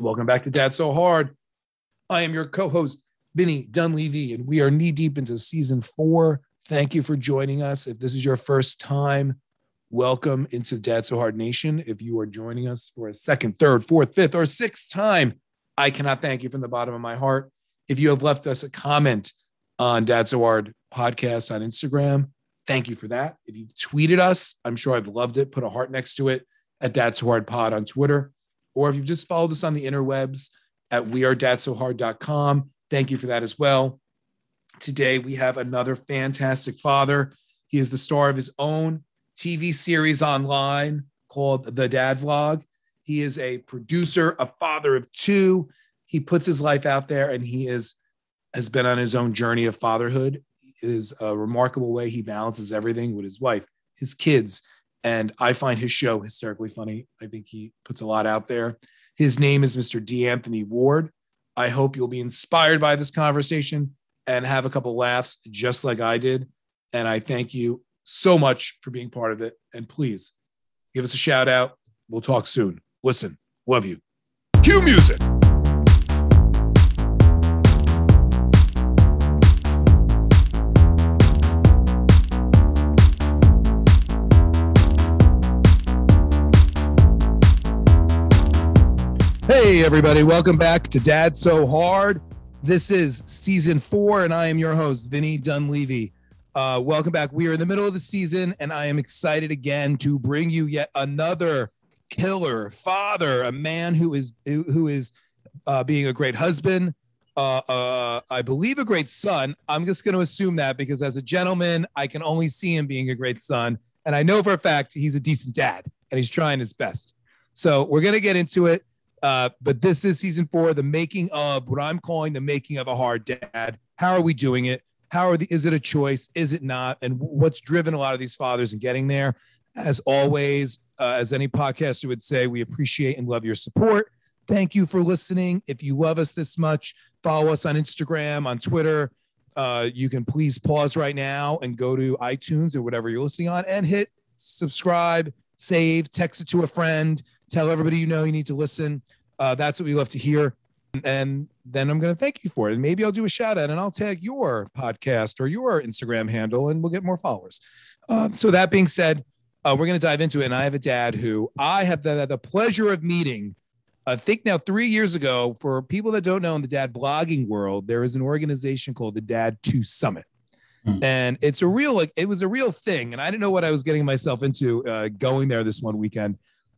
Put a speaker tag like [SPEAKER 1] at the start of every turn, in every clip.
[SPEAKER 1] Welcome back to Dad So Hard. I am your co host, Vinny Dunleavy, and we are knee deep into season four. Thank you for joining us. If this is your first time, welcome into Dad So Hard Nation. If you are joining us for a second, third, fourth, fifth, or sixth time, I cannot thank you from the bottom of my heart. If you have left us a comment on Dad So Hard podcast on Instagram, thank you for that. If you tweeted us, I'm sure I've loved it. Put a heart next to it at Dad So Hard Pod on Twitter. Or if you've just followed us on the interwebs at wearedadsohard.com, thank you for that as well. Today we have another fantastic father. He is the star of his own TV series online called The Dad Vlog. He is a producer, a father of two. He puts his life out there and he is has been on his own journey of fatherhood. It is a remarkable way he balances everything with his wife, his kids, and I find his show hysterically funny. I think he puts a lot out there. His name is Mr. D'Anthony Ward. I hope you'll be inspired by this conversation and have a couple laughs just like I did. And I thank you so much for being part of it. And please give us a shout out. We'll talk soon. Listen, love you. Cue music. Hey, everybody, welcome back to Dad So Hard. This is season four, and I am your host, Vinny Dunleavy. Uh, welcome back. We are in the middle of the season, and I am excited again to bring you yet another killer father, a man who is who is uh, being a great husband, uh, uh, I believe a great son. I'm just going to assume that because as a gentleman, I can only see him being a great son, and I know for a fact he's a decent dad, and he's trying his best. So we're going to get into it. Uh, but this is season four, the making of what I'm calling the making of a hard dad. How are we doing it? How are the, is it a choice? Is it not? And what's driven a lot of these fathers in getting there? As always, uh, as any podcaster would say, we appreciate and love your support. Thank you for listening. If you love us this much, follow us on Instagram, on Twitter. Uh, you can please pause right now and go to iTunes or whatever you're listening on and hit subscribe, save, text it to a friend Tell everybody you know you need to listen. Uh, that's what we love to hear. And then I'm going to thank you for it. And maybe I'll do a shout out and I'll tag your podcast or your Instagram handle and we'll get more followers. Uh, so, that being said, uh, we're going to dive into it. And I have a dad who I have the, the pleasure of meeting. I think now three years ago, for people that don't know in the dad blogging world, there is an organization called the Dad 2 Summit. Hmm. And it's a real, like, it was a real thing. And I didn't know what I was getting myself into uh, going there this one weekend.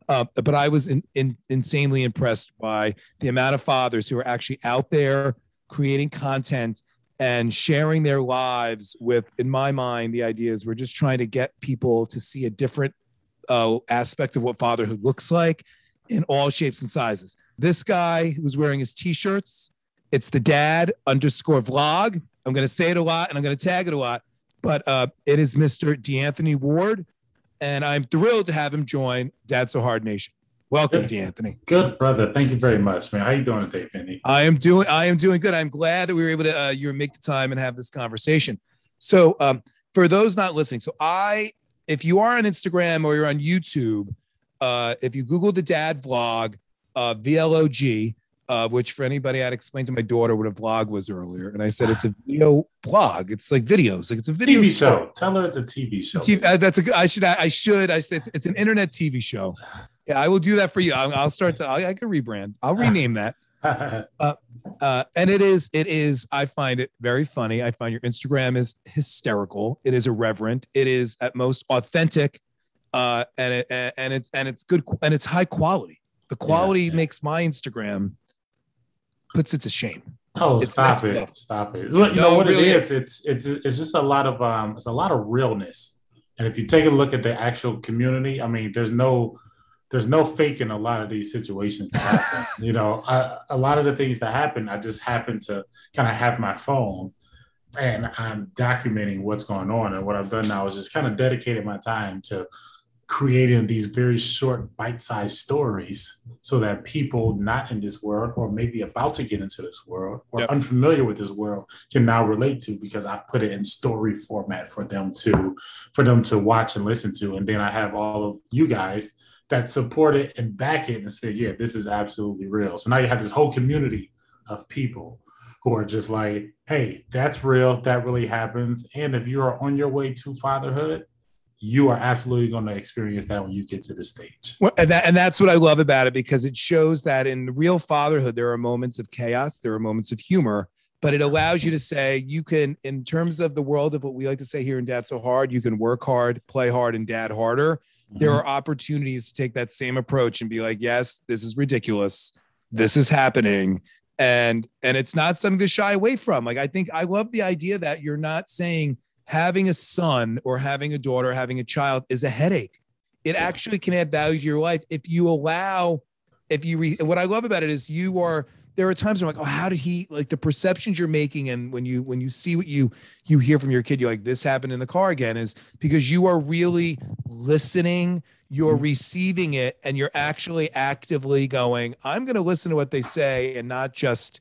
[SPEAKER 1] Uh, but I was in, in, insanely impressed by the amount of fathers who are actually out there creating content and sharing their lives with, in my mind, the idea is we're just trying to get people to see a different uh, aspect of what fatherhood looks like in all shapes and sizes. This guy who's wearing his t-shirts, it's the dad underscore vlog. I'm going to say it a lot and I'm going to tag it a lot, but uh, it is Mr. D'Anthony Ward and I'm thrilled to have him join Dad So Hard Nation. Welcome, good, D'Anthony.
[SPEAKER 2] Good, brother. Thank you very much, man. How you doing today, Vinny?
[SPEAKER 1] I am doing. I am doing good. I'm glad that we were able to uh, you make the time and have this conversation. So, um, for those not listening, so I, if you are on Instagram or you're on YouTube, uh, if you Google the Dad Vlog, uh, VLOG, uh, which for anybody I'd explain to my daughter what a vlog was earlier. And I said it's a video blog. It's like videos, like it's a video
[SPEAKER 2] TV show. Tell her it's a TV show.
[SPEAKER 1] TV, uh, that's a good. I should. I should. I said it's, it's, an internet TV show. Yeah, I will do that for you. I'll, I'll start to. I, I can rebrand. I'll rename that. uh, uh, and it is. It is. I find it very funny. I find your Instagram is hysterical. It is irreverent. It is at most authentic. Uh, and it and it's and it's good and it's high quality. The quality yeah, yeah. makes my Instagram puts it to shame.
[SPEAKER 2] Oh, it's stop it! Level. Stop it! you no, know what really it is? It's it's it's just a lot of um, it's a lot of realness. And if you take a look at the actual community, I mean, there's no there's no faking a lot of these situations that happen. you know, I, a lot of the things that happen, I just happen to kind of have my phone and I'm documenting what's going on. And what I've done now is just kind of dedicated my time to creating these very short bite-sized stories so that people not in this world or maybe about to get into this world or yep. unfamiliar with this world can now relate to because I've put it in story format for them to for them to watch and listen to and then I have all of you guys that support it and back it and say, yeah, this is absolutely real. So now you have this whole community of people who are just like, hey, that's real. That really happens. And if you are on your way to fatherhood, you are absolutely going to experience that when you get to the stage.
[SPEAKER 1] Well, and, that, and that's what I love about it because it shows that in real fatherhood, there are moments of chaos, there are moments of humor, but it allows you to say, you can, in terms of the world of what we like to say here in Dad So Hard, you can work hard, play hard, and dad harder. Mm-hmm. There are opportunities to take that same approach and be like, yes, this is ridiculous. This is happening. And and it's not something to shy away from. Like I think I love the idea that you're not saying having a son or having a daughter, having a child is a headache. It actually can add value to your life if you allow, if you re, what I love about it is you are there are times I'm like, oh, how did he like the perceptions you're making? And when you when you see what you you hear from your kid, you're like, this happened in the car again, is because you are really listening, you're mm-hmm. receiving it, and you're actually actively going, I'm gonna listen to what they say and not just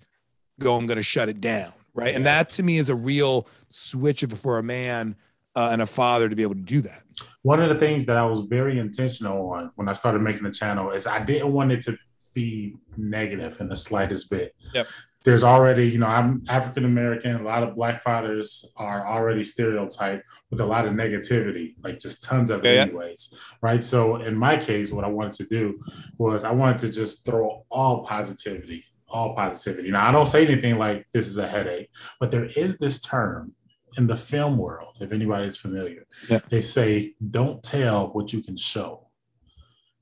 [SPEAKER 1] go, I'm gonna shut it down. Right. Yeah. And that to me is a real switch for a man uh, and a father to be able to do that.
[SPEAKER 2] One of the things that I was very intentional on when I started making the channel is I didn't want it to be negative in the slightest bit.
[SPEAKER 1] Yep.
[SPEAKER 2] There's already, you know, I'm African American. A lot of black fathers are already stereotyped with a lot of negativity, like just tons of it, anyways. Right. So in my case, what I wanted to do was I wanted to just throw all positivity, all positivity. Now I don't say anything like this is a headache, but there is this term in the film world, if anybody's familiar, yeah. they say, don't tell what you can show.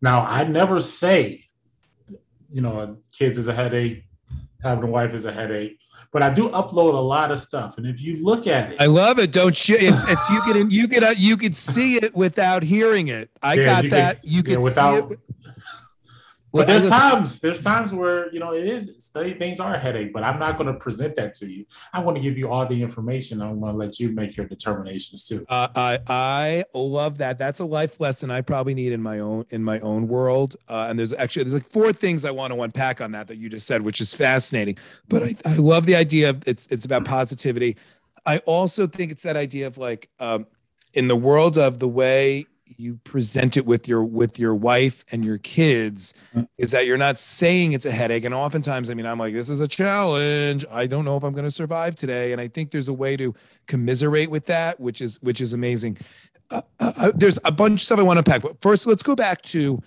[SPEAKER 2] Now, I never say you know, kids is a headache, having a wife is a headache. But I do upload a lot of stuff, and if you look at it,
[SPEAKER 1] I love it. Don't you? It's, it's you can you can uh, you can see it without hearing it. I yeah, got that. Can, you can yeah, without,
[SPEAKER 2] but there's times there's times where you know it is study things are a headache, but I'm not going to present that to you. I want to give you all the information. I'm going to let you make your determinations too.
[SPEAKER 1] Uh, I I love that. That's a life lesson I probably need in my own in my own world. Uh, and there's actually there's like four things I want to unpack on that that you just said, which is fascinating. But I, I love the idea of it's it's about positivity. I also think it's that idea of like um, in the world of the way you present it with your with your wife and your kids mm. is that you're not saying it's a headache. And oftentimes i mean i'm like this is a challenge. I don't know if i'm going to survive today. And i think there's a way to commiserate with that which is which is amazing. Uh, uh, uh there's a bunch of stuff i want to pack but first let's go back to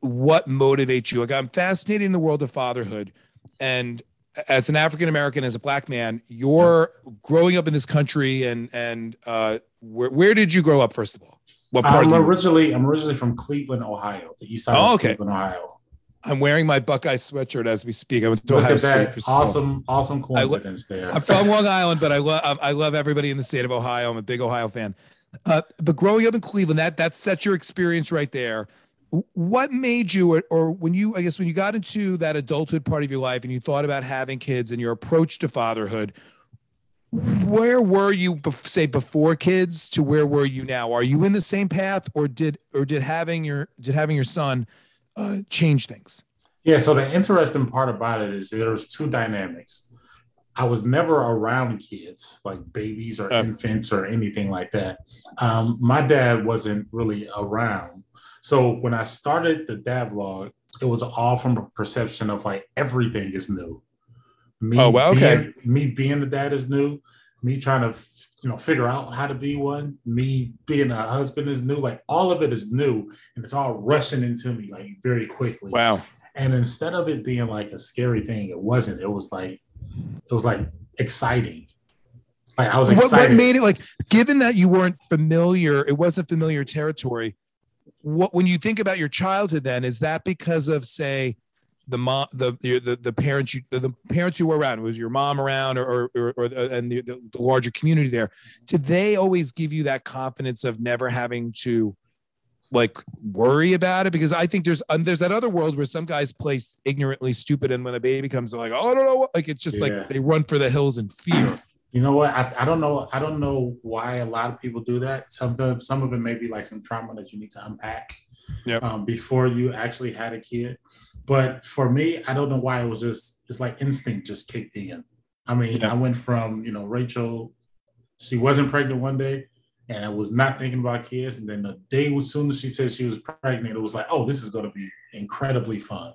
[SPEAKER 1] what motivates you. Like i'm fascinated in the world of fatherhood. And as an African American, as a black man, you're growing up in this country, and and uh, where where did you grow up? First of all,
[SPEAKER 2] what part? I'm originally I'm originally from Cleveland, Ohio, the east side oh, okay. of Cleveland, Ohio.
[SPEAKER 1] I'm wearing my Buckeye sweatshirt as we speak. I went to Look Ohio State
[SPEAKER 2] for awesome, awesome coincidence
[SPEAKER 1] lo-
[SPEAKER 2] there.
[SPEAKER 1] I'm from Long Island, but I love I love everybody in the state of Ohio. I'm a big Ohio fan. Uh, but growing up in Cleveland, that that sets your experience right there. What made you, or, or when you, I guess, when you got into that adulthood part of your life and you thought about having kids and your approach to fatherhood, where were you say before kids to where were you now? Are you in the same path or did or did having your did having your son uh, change things?
[SPEAKER 2] Yeah so the interesting part about it is there's two dynamics. I was never around kids like babies or uh, infants or anything like that. Um, my dad wasn't really around. So when i started the dad vlog it was all from a perception of like everything is new me
[SPEAKER 1] oh well, okay.
[SPEAKER 2] Being, me being the dad is new. Me trying to you know figure out how to be one. Me being a husband is new. Like all of it is new, and it's all rushing into me like very quickly.
[SPEAKER 1] Wow.
[SPEAKER 2] And instead of it being like a scary thing, it wasn't. It was like it was like exciting. Like I was excited.
[SPEAKER 1] What, what made it like? Given that you weren't familiar, it wasn't familiar territory. What when you think about your childhood, then is that because of say the mom, the the the parents you the parents you were around was your mom around or or, or, and the, the, larger community there. Did they always give you that confidence of never having to like worry about it? Because I think there's there's that other world where some guys play ignorantly stupid, and when a baby comes, they're like, oh, I don't know, what. like it's just yeah. like they run for the hills in fear.
[SPEAKER 2] You know what? I, I don't know. I don't know why a lot of people do that. Some of some of it may be like some trauma that you need to unpack yep. um, before you actually had a kid. But for me, I don't know why it was just it's like instinct just kicked in. I mean, yeah. I went from you know Rachel, she wasn't pregnant one day, and I was not thinking about kids. And then the day as soon as she said she was pregnant, it was like, oh, this is going to be incredibly fun.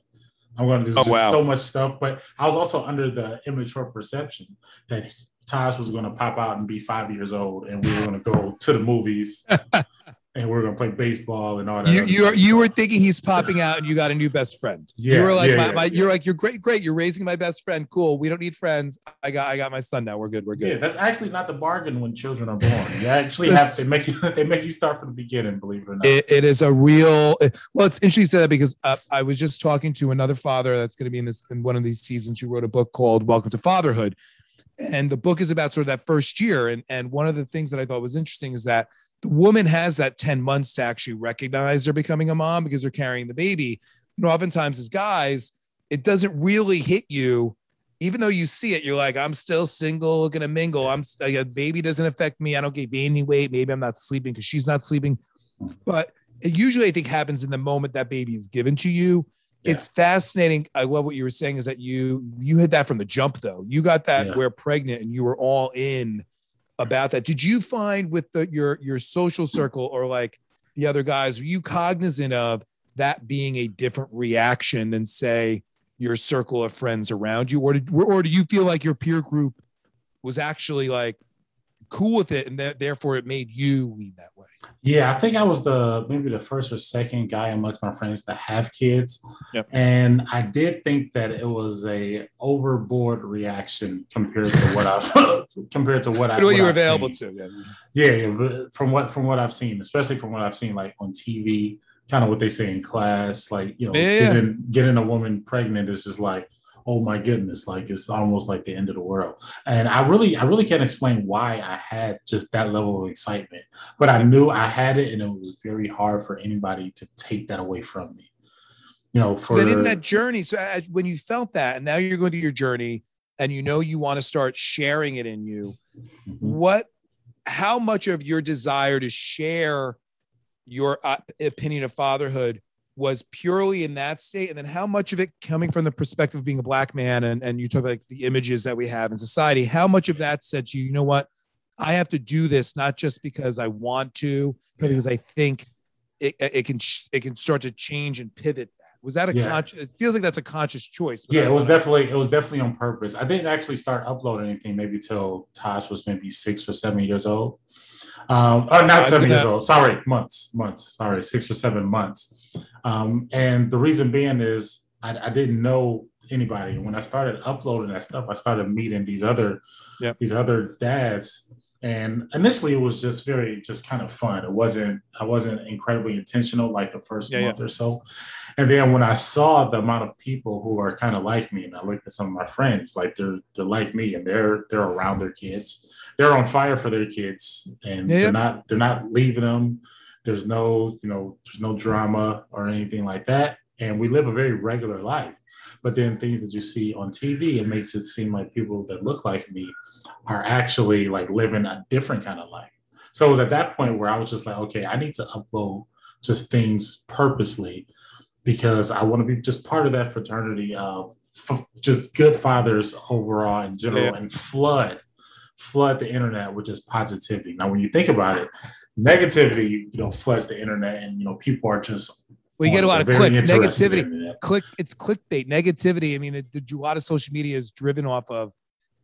[SPEAKER 2] I'm going to do oh, wow. so much stuff. But I was also under the immature perception that Taj was going to pop out and be five years old, and we were going to go to the movies and we're gonna play baseball and all that.
[SPEAKER 1] You you, are, you were thinking he's popping out, and you got a new best friend. Yeah, you were like, yeah, my, yeah, my, yeah. you're like, you're great, great. You're raising my best friend. Cool. We don't need friends. I got I got my son now. We're good. We're good.
[SPEAKER 2] Yeah, that's actually not the bargain when children are born. You actually have to make you they make you start from the beginning. Believe it or not,
[SPEAKER 1] it, it is a real. Well, it's interesting to say that because uh, I was just talking to another father that's going to be in this in one of these seasons. You wrote a book called Welcome to Fatherhood, and the book is about sort of that first year. And and one of the things that I thought was interesting is that the woman has that 10 months to actually recognize they're becoming a mom because they're carrying the baby. You know, oftentimes as guys, it doesn't really hit you. Even though you see it, you're like, I'm still single, gonna mingle. I'm a baby doesn't affect me. I don't gain any weight. Maybe I'm not sleeping because she's not sleeping. Hmm. But it usually, I think, happens in the moment that baby is given to you. Yeah. It's fascinating. I love what you were saying is that you you hit that from the jump though. You got that yeah. we're pregnant and you were all in about that. Did you find with the, your your social circle or like the other guys, were you cognizant of that being a different reaction than say your circle of friends around you, or did or do you feel like your peer group was actually like cool with it and that therefore it made you lean that way?
[SPEAKER 2] Yeah, I think I was the maybe the first or second guy amongst my friends to have kids. Yep. And I did think that it was a overboard reaction compared to what I've compared to what I
[SPEAKER 1] what you were available seen.
[SPEAKER 2] to. Yeah. yeah, from what from what I've seen, especially from what I've seen like on TV, kind of what they say in class, like you know, yeah. getting getting a woman pregnant is just like oh my goodness, like it's almost like the end of the world. And I really, I really can't explain why I had just that level of excitement, but I knew I had it, and it was very hard for anybody to take that away from me. You know, for
[SPEAKER 1] but in that journey, so as, when you felt that, and now you're going to your journey, and you know you want to start sharing it in you, mm-hmm. what, how much of your desire to share your uh, opinion of fatherhood was purely in that state? And then how much of it coming from the perspective of being a black man and, and you talk about like the images that we have in society how much of that said to you you know what? I have to do this not just because i want to but because i think it, it can it can start to change and pivot that. Was that a yeah. conscious it feels like that's a conscious choice
[SPEAKER 2] yeah it was definitely it was definitely on purpose. I didn't actually start uploading anything maybe till Taj was maybe six or seven years old um, oh, not seven years old. Sorry, months, months. Sorry, six or seven months. Um, and the reason being is I, I, didn't know anybody. When I started uploading that stuff, I started meeting these other, yep. these other dads. And initially, it was just very, just kind of fun. It wasn't, I wasn't incredibly intentional like the first yeah, month yeah. or so. And then when I saw the amount of people who are kind of like me, and I looked at some of my friends, like they're they're like me, and they're they're around their kids they're on fire for their kids and yeah. they're not they're not leaving them there's no you know there's no drama or anything like that and we live a very regular life but then things that you see on tv it makes it seem like people that look like me are actually like living a different kind of life so it was at that point where i was just like okay i need to upload just things purposely because i want to be just part of that fraternity of f- just good fathers overall in general yeah. and flood flood the internet with just positivity. Now, when you think about it, negativity, you know, floods the internet, and you know, people are just
[SPEAKER 1] well, you get a lot of clicks. Negativity, click. It's clickbait. Negativity. I mean, it, a lot of social media is driven off of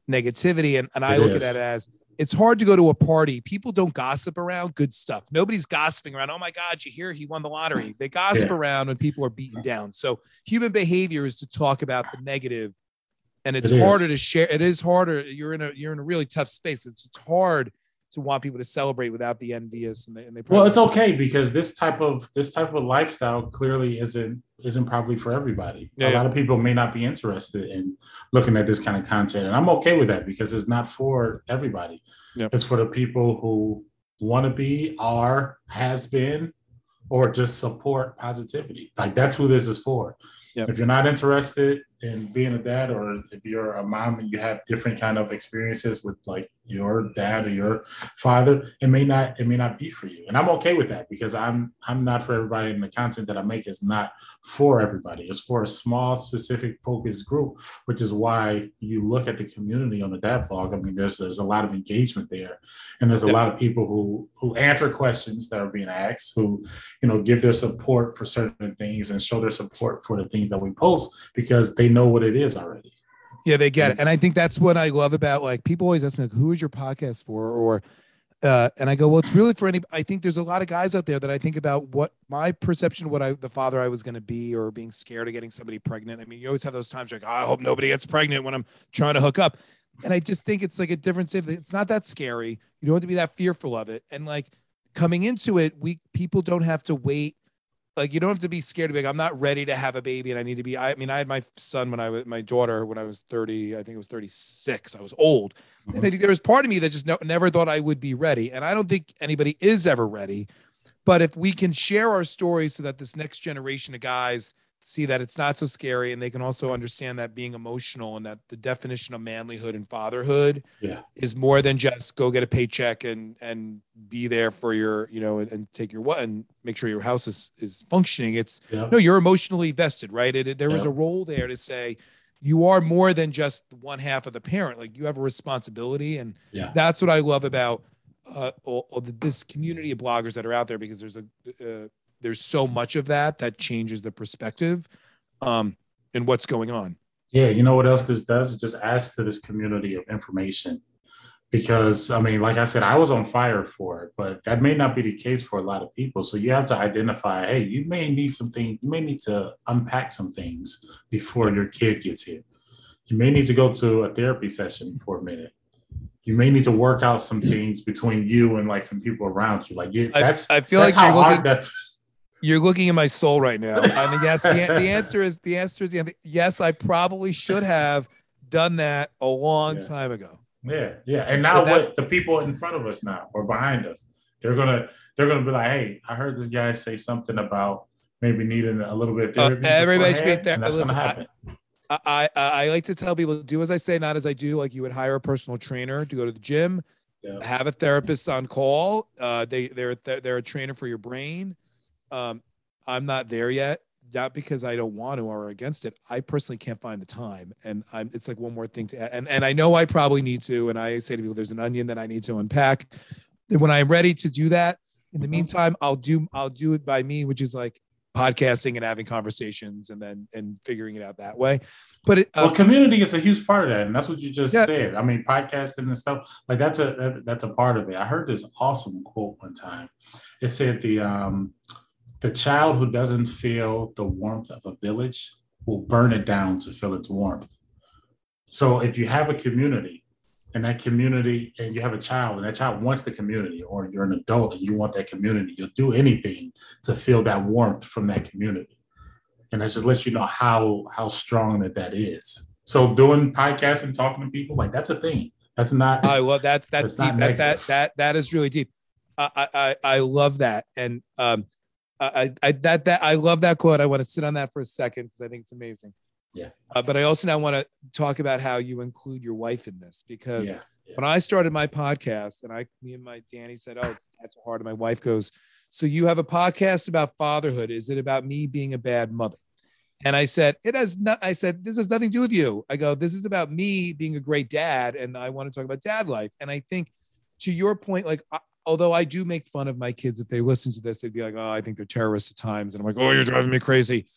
[SPEAKER 1] negativity, and, and I look is. at that as it's hard to go to a party. People don't gossip around good stuff. Nobody's gossiping around. Oh my God, you hear he won the lottery. They gossip yeah. around when people are beaten down. So human behavior is to talk about the negative and it's it harder to share. It is harder. You're in a you're in a really tough space. It's, it's hard to want people to celebrate without the envious and they, and they
[SPEAKER 2] well it's okay because this type of this type of lifestyle clearly isn't isn't probably for everybody yeah, a yeah. lot of people may not be interested in looking at this kind of content and i'm okay with that because it's not for everybody yeah. it's for the people who want to be are has been or just support positivity like that's who this is for Yep. If you're not interested in being a dad, or if you're a mom and you have different kind of experiences with like your dad or your father, it may not it may not be for you. And I'm okay with that because I'm I'm not for everybody, and the content that I make is not for everybody. It's for a small, specific, focused group, which is why you look at the community on the dad vlog. I mean, there's there's a lot of engagement there, and there's a yep. lot of people who who answer questions that are being asked, who you know give their support for certain things and show their support for the things that we post because they know what it is already.
[SPEAKER 1] Yeah, they get it. And I think that's what I love about like people always ask me, like, who is your podcast for? Or uh, and I go, well, it's really for any. I think there's a lot of guys out there that I think about what my perception, what I, the father I was going to be, or being scared of getting somebody pregnant. I mean, you always have those times like, oh, I hope nobody gets pregnant when I'm trying to hook up. And I just think it's like a different. It's not that scary. You don't have to be that fearful of it. And like coming into it, we people don't have to wait like you don't have to be scared to be like, I'm not ready to have a baby and I need to be. I mean, I had my son when I was my daughter when I was 30, I think it was 36. I was old. Mm-hmm. And I think there was part of me that just no, never thought I would be ready. And I don't think anybody is ever ready. But if we can share our stories so that this next generation of guys see that it's not so scary and they can also understand that being emotional and that the definition of manlyhood and fatherhood
[SPEAKER 2] yeah.
[SPEAKER 1] is more than just go get a paycheck and and be there for your you know and, and take your what and make sure your house is is functioning it's yeah. no you're emotionally vested right it, it there yeah. is a role there to say you are more than just one half of the parent like you have a responsibility and
[SPEAKER 2] yeah.
[SPEAKER 1] that's what i love about uh, all, all the, this community of bloggers that are out there because there's a uh, there's so much of that that changes the perspective um and what's going on.
[SPEAKER 2] Yeah you know what else this does? It just adds to this community of information. Because i mean like i said i was on fire for it but that may not be the case for a lot of people. So you have to identify hey you may need something you may need to unpack some things before your kid gets here. You may need to go to a therapy session for a minute. You may need to work out some things between you and like some people around you. Like that's
[SPEAKER 1] i, I feel that's like how hard that you're looking in my soul right now. I mean, yes, the, the answer is the answer is yes. I probably should have done that a long
[SPEAKER 2] yeah.
[SPEAKER 1] time ago.
[SPEAKER 2] Yeah, yeah. And now that, what the people in front of us now or behind us, they're gonna they're gonna be like, hey, I heard this guy say something about maybe needing a little bit.
[SPEAKER 1] Uh, everybody should be there. That's Listen, gonna happen. I, I, I like to tell people do as I say, not as I do. Like you would hire a personal trainer to go to the gym, yeah. have a therapist on call. Uh, they they're they're a trainer for your brain. Um, I'm not there yet, not because I don't want to or against it. I personally can't find the time, and I'm. It's like one more thing to add. and and I know I probably need to. And I say to people, there's an onion that I need to unpack. And when I'm ready to do that, in the meantime, I'll do I'll do it by me, which is like podcasting and having conversations and then and figuring it out that way. But it,
[SPEAKER 2] well, um, community is a huge part of that, and that's what you just yeah. said. I mean, podcasting and stuff like that's a that's a part of it. I heard this awesome quote one time. It said the um the child who doesn't feel the warmth of a village will burn it down to feel its warmth. So if you have a community and that community and you have a child and that child wants the community or you're an adult and you want that community, you'll do anything to feel that warmth from that community. And that just lets you know how how strong that that is. So doing podcasts and talking to people like that's a thing. That's not.
[SPEAKER 1] I love that. That's, that's deep. That, that that that is really deep. I I I love that. And um, I, I that that I love that quote. I want to sit on that for a second because I think it's amazing.
[SPEAKER 2] Yeah.
[SPEAKER 1] Uh, but I also now want to talk about how you include your wife in this because yeah, yeah. when I started my podcast and I, me and my Danny said, "Oh, that's hard," and my wife goes, "So you have a podcast about fatherhood? Is it about me being a bad mother?" And I said, "It has not." I said, "This has nothing to do with you." I go, "This is about me being a great dad, and I want to talk about dad life." And I think, to your point, like although I do make fun of my kids, if they listen to this, they'd be like, "Oh, I think they're terrorists at times," and I'm like, "Oh, you're driving me crazy."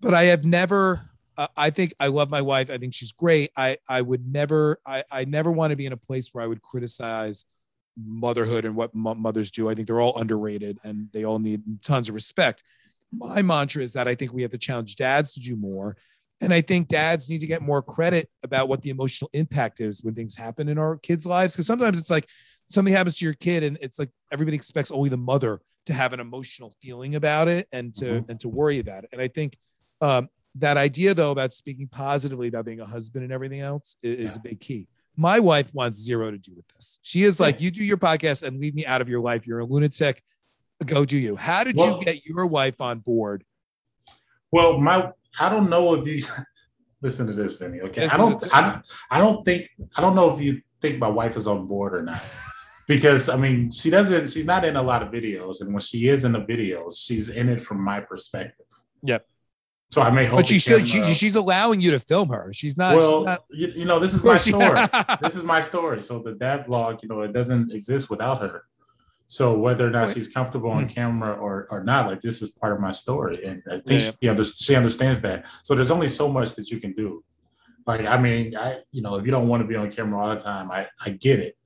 [SPEAKER 1] But I have never. Uh, I think I love my wife. I think she's great. I I would never. I I never want to be in a place where I would criticize motherhood and what mothers do. I think they're all underrated and they all need tons of respect. My mantra is that I think we have to challenge dads to do more. And I think dads need to get more credit about what the emotional impact is when things happen in our kids' lives. Because sometimes it's like, something happens to your kid and it's like everybody expects only the mother to have an emotional feeling about it and to mm-hmm. and to worry about it. And i think um, that idea though about speaking positively about being a husband and everything else is, yeah. is, a big key. My wife wants zero to do with this. She is like you do your podcast and leave me out of your life. You're a lunatic. Go do you. How did well, you get your wife on board?
[SPEAKER 2] Well, my I don't know if you listen to this, Vinny. Okay, listen I don't I don't I don't think I don't know if you think my wife is on board or not. because I mean, she doesn't. She's not in a lot of videos, and when she is in the videos, she's in it from my perspective.
[SPEAKER 1] Yep.
[SPEAKER 2] So I may hope.
[SPEAKER 1] But she should. She, she's allowing you to film her. She's not.
[SPEAKER 2] Well,
[SPEAKER 1] she's not,
[SPEAKER 2] you, you, know, this is my story. this is my story. So the dad vlog, you know, it doesn't exist without her. So whether or not she's comfortable on hmm. camera or or not, like this is part of my story, and I think yeah. she, under, she understands that. So there's only so much that you can do. Like I mean, I you know, if you don't want to be on camera all the time, I I get it,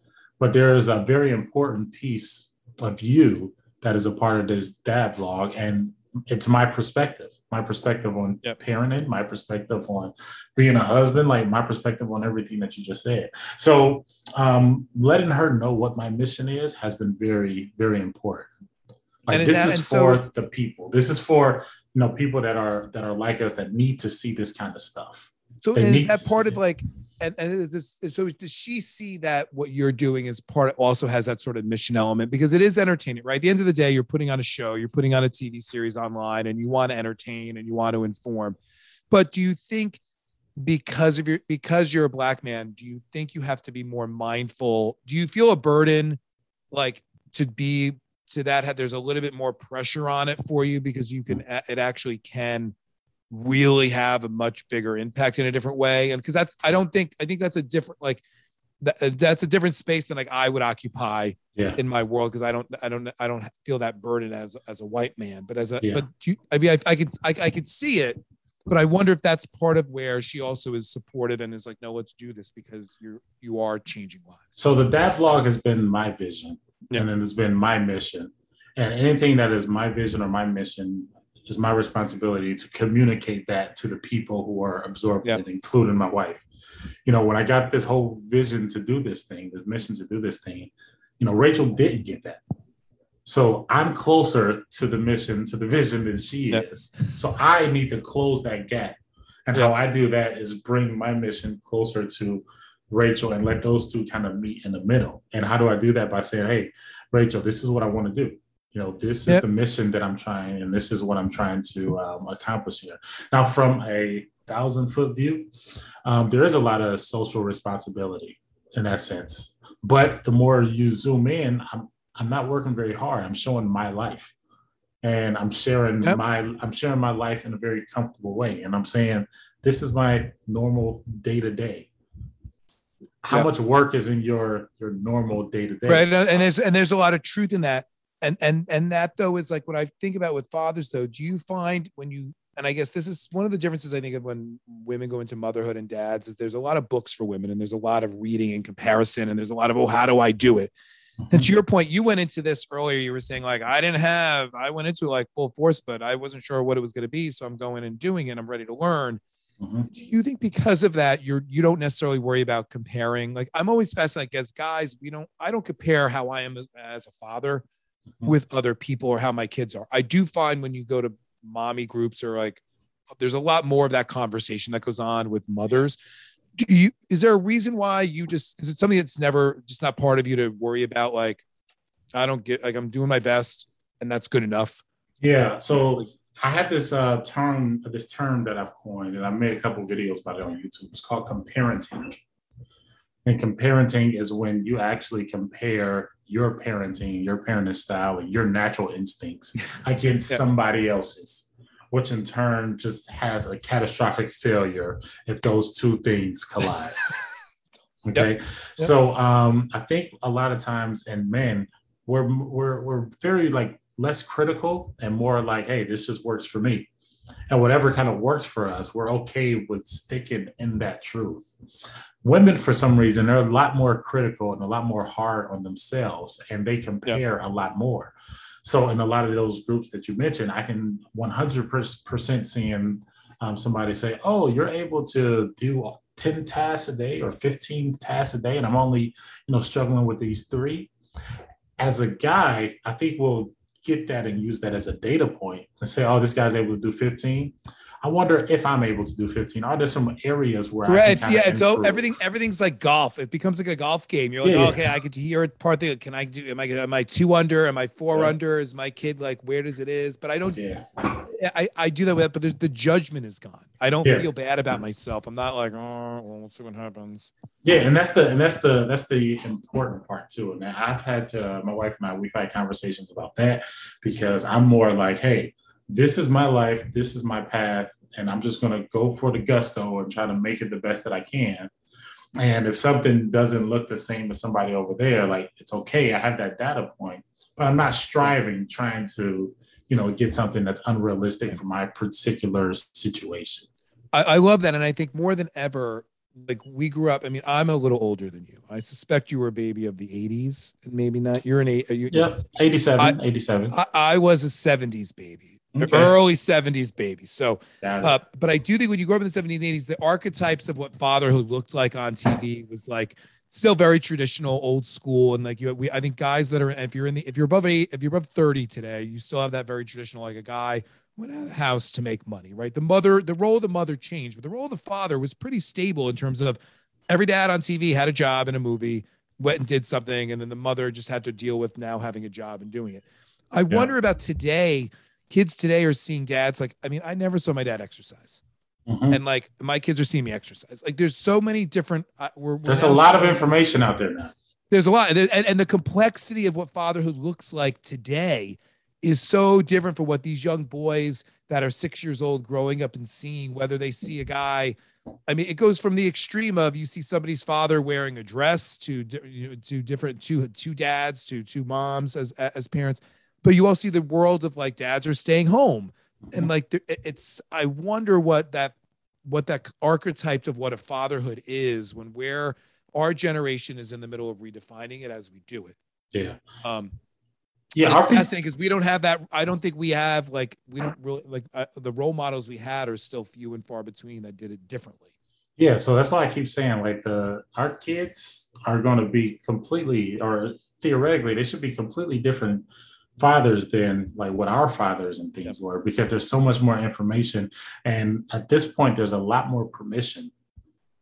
[SPEAKER 2] but there is a very important piece of you that is a part of this dad vlog, and it's my perspective my perspective on yep. parenting, my perspective on being a husband, like my perspective on everything that you just said. So, um, letting her know what my mission is has been very, very important. Like this that, is for so the people. This is for you know people that are that are like us that need to see this kind of stuff.
[SPEAKER 1] So is that part of like and, and this, so does she see that what you're doing is part also has that sort of mission element? Because it is entertaining right? At the end of the day you're putting on a show you're putting on a tv series online and you want to entertain and you want to inform. But do you think because of your because you're a black man do you think you have to be more mindful? Do you feel a burden like to be to that there's a little bit more pressure on it for you because you can it actually can really have a much bigger impact in a different way and because that's i don't think i think that's a different like that, uh, that's a different space than like i would occupy yeah. in my world because i don't i don't i don't feel that burden as as a white man but as a yeah. but you, i mean i, I could I, I could see it but i wonder if that's part of where she also is supportive and is like no let's do this because you're you are changing lives
[SPEAKER 2] so the dad vlog has been my vision yeah. and it has been my mission and anything that is my vision or my mission it's my responsibility to communicate that to the people who are absorbed yep. including my wife. You know, when I got this whole vision to do this thing, this mission to do this thing, you know, Rachel didn't get that. So I'm closer to the mission, to the vision than she yep. is. So I need to close that gap. And yep. how I do that is bring my mission closer to Rachel and let those two kind of meet in the middle. And how do I do that? By saying, hey, Rachel, this is what I want to do you know this yep. is the mission that i'm trying and this is what i'm trying to um, accomplish here. Now from a thousand foot view um, there is a lot of social responsibility in that sense. But the more you zoom in i'm, I'm not working very hard. I'm showing my life. And i'm sharing yep. my i'm sharing my life in a very comfortable way. And i'm saying this is my normal day to day how yep. much work is in your your normal day to day
[SPEAKER 1] right and there's and there's a lot of truth in that and and and that though is like what I think about with fathers though. Do you find when you and I guess this is one of the differences I think of when women go into motherhood and dads is there's a lot of books for women and there's a lot of reading and comparison and there's a lot of oh how do I do it. Mm-hmm. And to your point, you went into this earlier. You were saying like I didn't have I went into like full force, but I wasn't sure what it was going to be, so I'm going and doing it. I'm ready to learn. Mm-hmm. Do you think because of that, you're you don't necessarily worry about comparing? Like I'm always fascinated as guys, we don't I don't compare how I am as, as a father Mm-hmm. with other people or how my kids are. I do find when you go to mommy groups or like there's a lot more of that conversation that goes on with mothers. Do you is there a reason why you just is it something that's never just not part of you to worry about like I don't get like I'm doing my best and that's good enough?
[SPEAKER 2] Yeah. So I had this uh, term, this term that I've coined, and I made a couple videos about it on YouTube. It's called comparenting. And comparenting is when you actually compare your parenting, your parenting style, and your natural instincts against yeah. somebody else's, which in turn just has a catastrophic failure if those two things collide. okay. Yep. Yep. So um, I think a lot of times in men, we're, we're, we're very like less critical and more like, hey, this just works for me and whatever kind of works for us, we're okay with sticking in that truth. Women, for some reason, they're a lot more critical and a lot more hard on themselves, and they compare yep. a lot more. So, in a lot of those groups that you mentioned, I can 100% seeing um, somebody say, "Oh, you're able to do 10 tasks a day or 15 tasks a day, and I'm only, you know, struggling with these three. As a guy, I think we'll get that and use that as a data point and say, oh, this guy's able to do 15. I wonder if I'm able to do 15. Are there some areas where
[SPEAKER 1] right, yeah, it's so everything everything's like golf. It becomes like a golf game. You're like, yeah, oh, okay, I could hear part the can I do am I am I two under? Am I four yeah. under? Is my kid like where does it is? But I don't yeah. I, I do that with, but the judgment is gone. I don't yeah. feel bad about myself. I'm not like, oh, well, we'll see what happens.
[SPEAKER 2] Yeah, and that's the and that's the that's the important part too. And I've had to my wife and I we've had conversations about that because I'm more like, hey, this is my life, this is my path, and I'm just gonna go for the gusto and try to make it the best that I can. And if something doesn't look the same as somebody over there, like it's okay. I have that data point, but I'm not striving, trying to, you know, get something that's unrealistic for my particular situation.
[SPEAKER 1] I, I love that. And I think more than ever, like we grew up. I mean, I'm a little older than you. I suspect you were a baby of the 80s, and maybe not. You're an eight. You,
[SPEAKER 2] yeah, 87. I, 87.
[SPEAKER 1] I, I, was a 70s baby, okay. early 70s baby. So, uh, but I do think when you grew up in the 70s and 80s, the archetypes of what fatherhood looked like on TV was like still very traditional, old school, and like you, we, I think guys that are if you're in the if you're above eight, if you're above 30 today, you still have that very traditional, like a guy went out of the house to make money, right? The mother, the role of the mother changed, but the role of the father was pretty stable in terms of every dad on TV had a job in a movie, went and did something, and then the mother just had to deal with now having a job and doing it. I yeah. wonder about today. Kids today are seeing dads like, I mean, I never saw my dad exercise. Mm-hmm. And like my kids are seeing me exercise. Like there's so many different. Uh, we're, we're
[SPEAKER 2] there's a lot of information out there now.
[SPEAKER 1] There's a lot, and, and the complexity of what fatherhood looks like today is so different for what these young boys that are six years old growing up and seeing whether they see a guy i mean it goes from the extreme of you see somebody's father wearing a dress to you know, to different two two dads to two moms as as parents but you also see the world of like dads are staying home and like it's i wonder what that what that archetype of what a fatherhood is when where our generation is in the middle of redefining it as we do it
[SPEAKER 2] yeah
[SPEAKER 1] um yeah, it's fascinating because we don't have that. I don't think we have like we don't really like uh, the role models we had are still few and far between that did it differently.
[SPEAKER 2] Yeah, so that's why I keep saying like the our kids are going to be completely or theoretically they should be completely different fathers than like what our fathers and things were because there's so much more information and at this point there's a lot more permission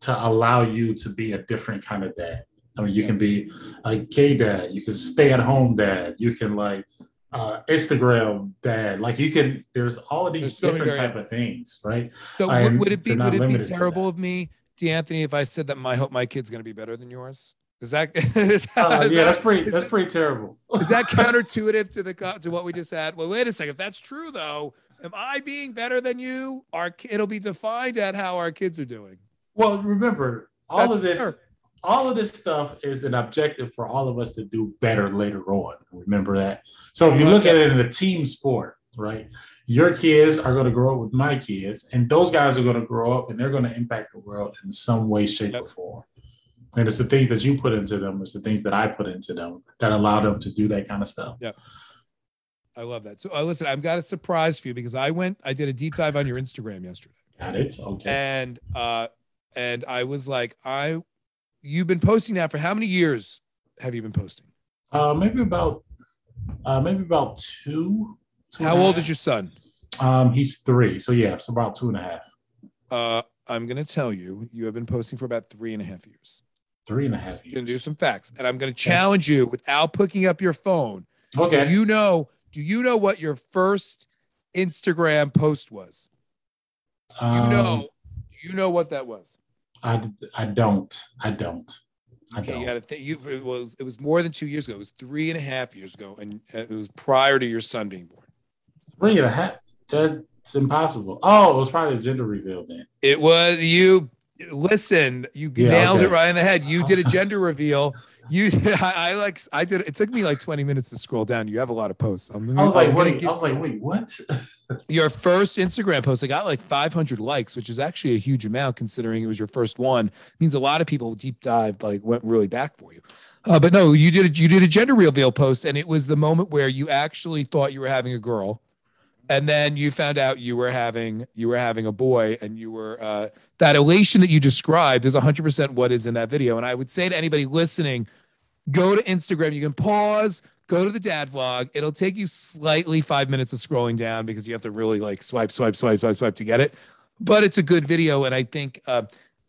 [SPEAKER 2] to allow you to be a different kind of dad I mean, you can be a gay dad, you can stay at home dad, you can like uh, Instagram dad. Like you can, there's all of these so different type of things, right?
[SPEAKER 1] So and would it be would it be terrible of me, D'Anthony, if I said that my hope my kid's going to be better than yours? Is that, is
[SPEAKER 2] that uh, yeah, that's pretty that's pretty terrible.
[SPEAKER 1] is that counterintuitive to the to what we just had? Well, wait a second. If that's true though, am I being better than you? Our it'll be defined at how our kids are doing.
[SPEAKER 2] Well, remember all that's of this. Terrible all of this stuff is an objective for all of us to do better later on. Remember that. So if you look at it in a team sport, right? Your kids are going to grow up with my kids, and those guys are going to grow up and they're going to impact the world in some way, shape, or form. And it's the things that you put into them, it's the things that I put into them that allow them to do that kind of stuff.
[SPEAKER 1] Yeah. I love that. So uh, listen, I've got a surprise for you because I went, I did a deep dive on your Instagram yesterday.
[SPEAKER 2] Got it. Okay.
[SPEAKER 1] And uh and I was like, I you've been posting that for how many years have you been posting?
[SPEAKER 2] Uh, maybe about uh, maybe about two.
[SPEAKER 1] two how old is your son?
[SPEAKER 2] Um, he's three. So yeah, it's about two and a half.
[SPEAKER 1] Uh, I'm gonna tell you, you have been posting for about three and a half years.
[SPEAKER 2] Three and a half years.
[SPEAKER 1] Gonna do some facts, and I'm gonna challenge you without picking up your phone.
[SPEAKER 2] Okay.
[SPEAKER 1] Do you know? Do you know what your first Instagram post was? Do you um, know? Do you know what that was?
[SPEAKER 2] I, I don't. I don't.
[SPEAKER 1] I okay, don't. you got to think. You it was it was more than two years ago. It was three and a half years ago, and it was prior to your son being born.
[SPEAKER 2] Three and a half. That's impossible. Oh, it was probably a gender reveal then.
[SPEAKER 1] It was you. Listen, you yeah, nailed okay. it right in the head. You did a gender reveal you, I, I, like, I did. It took me like 20 minutes to scroll down. You have a lot of posts.
[SPEAKER 2] I'm, i was like, wait, I was like, wait, what?
[SPEAKER 1] your first Instagram post, I got like 500 likes, which is actually a huge amount considering it was your first one. It means a lot of people deep dive like went really back for you. Uh, but no, you did a, you did a gender reveal post, and it was the moment where you actually thought you were having a girl, and then you found out you were having you were having a boy, and you were uh, that elation that you described is 100% what is in that video. And I would say to anybody listening go to Instagram. You can pause, go to the dad vlog. It'll take you slightly five minutes of scrolling down because you have to really like swipe, swipe, swipe, swipe, swipe to get it. But it's a good video, and I think uh,